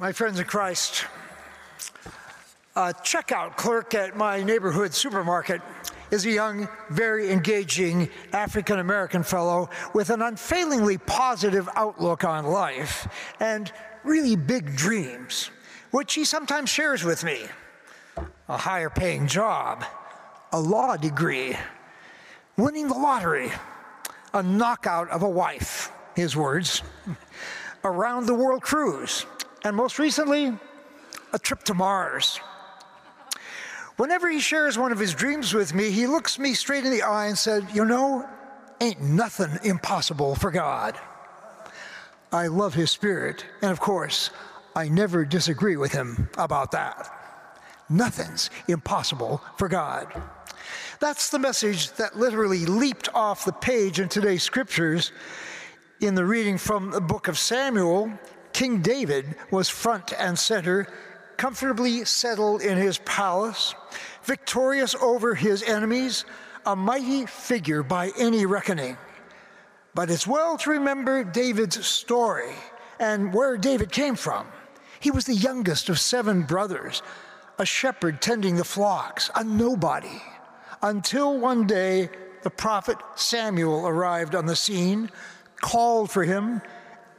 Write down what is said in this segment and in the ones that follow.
My friends in Christ, a checkout clerk at my neighborhood supermarket is a young, very engaging African American fellow with an unfailingly positive outlook on life and really big dreams, which he sometimes shares with me. A higher paying job, a law degree, winning the lottery, a knockout of a wife, his words, a round the world cruise, and most recently, a trip to Mars. Whenever he shares one of his dreams with me, he looks me straight in the eye and said, You know, ain't nothing impossible for God. I love his spirit, and of course, I never disagree with him about that. Nothing's impossible for God. That's the message that literally leaped off the page in today's scriptures. In the reading from the book of Samuel, King David was front and center, comfortably settled in his palace, victorious over his enemies, a mighty figure by any reckoning. But it's well to remember David's story and where David came from. He was the youngest of seven brothers, a shepherd tending the flocks, a nobody, until one day the prophet Samuel arrived on the scene, called for him,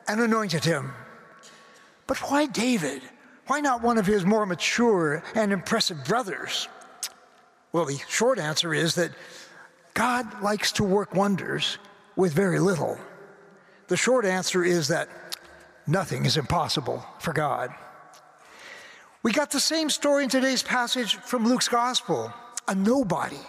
and anointed him. But why David? Why not one of his more mature and impressive brothers? Well, the short answer is that God likes to work wonders with very little. The short answer is that nothing is impossible for God. We got the same story in today's passage from Luke's gospel a nobody,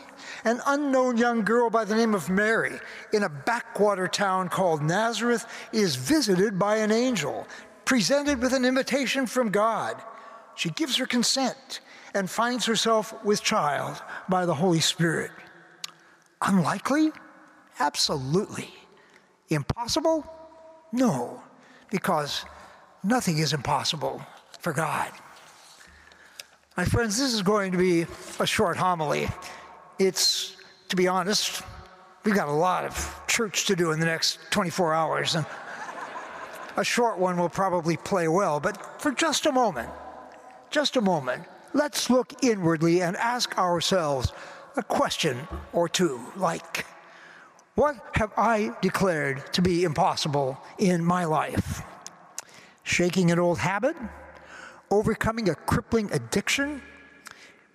an unknown young girl by the name of Mary in a backwater town called Nazareth is visited by an angel, presented with an invitation from God. She gives her consent and finds herself with child by the Holy Spirit. Unlikely? Absolutely. Impossible? No, because nothing is impossible for God. My friends, this is going to be a short homily. It's, to be honest, we've got a lot of church to do in the next 24 hours, and a short one will probably play well. But for just a moment, just a moment, let's look inwardly and ask ourselves a question or two like, what have I declared to be impossible in my life? Shaking an old habit? Overcoming a crippling addiction?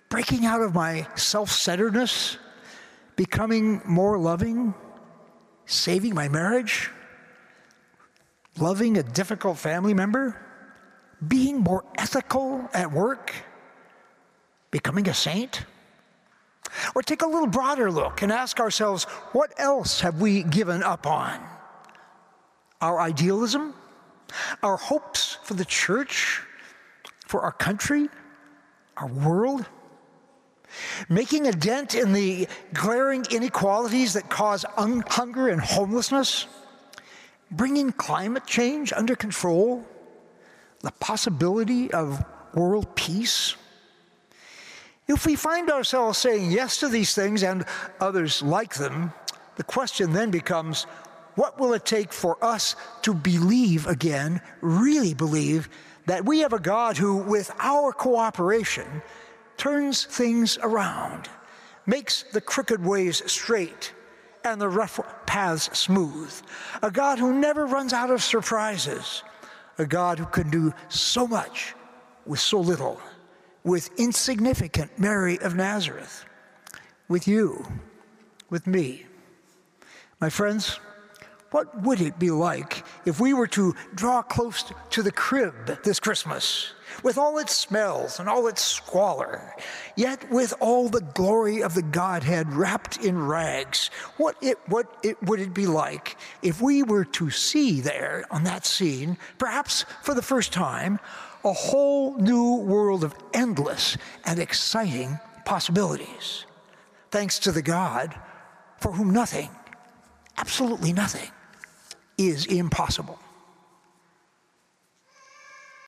Breaking out of my self centeredness? Becoming more loving? Saving my marriage? Loving a difficult family member? Being more ethical at work? Becoming a saint? Or take a little broader look and ask ourselves what else have we given up on? Our idealism? Our hopes for the church? For our country? Our world? Making a dent in the glaring inequalities that cause un- hunger and homelessness? Bringing climate change under control? The possibility of world peace? If we find ourselves saying yes to these things and others like them, the question then becomes what will it take for us to believe again, really believe, that we have a God who, with our cooperation, turns things around, makes the crooked ways straight and the rough paths smooth, a God who never runs out of surprises, a God who can do so much with so little with insignificant Mary of Nazareth, with you, with me. My friends, what would it be like if we were to draw close to the crib this Christmas, with all its smells and all its squalor, yet with all the glory of the Godhead wrapped in rags? What, it, what it, would it be like if we were to see there on that scene, perhaps for the first time, a whole new world of endless and exciting possibilities, thanks to the God for whom nothing, absolutely nothing, is impossible.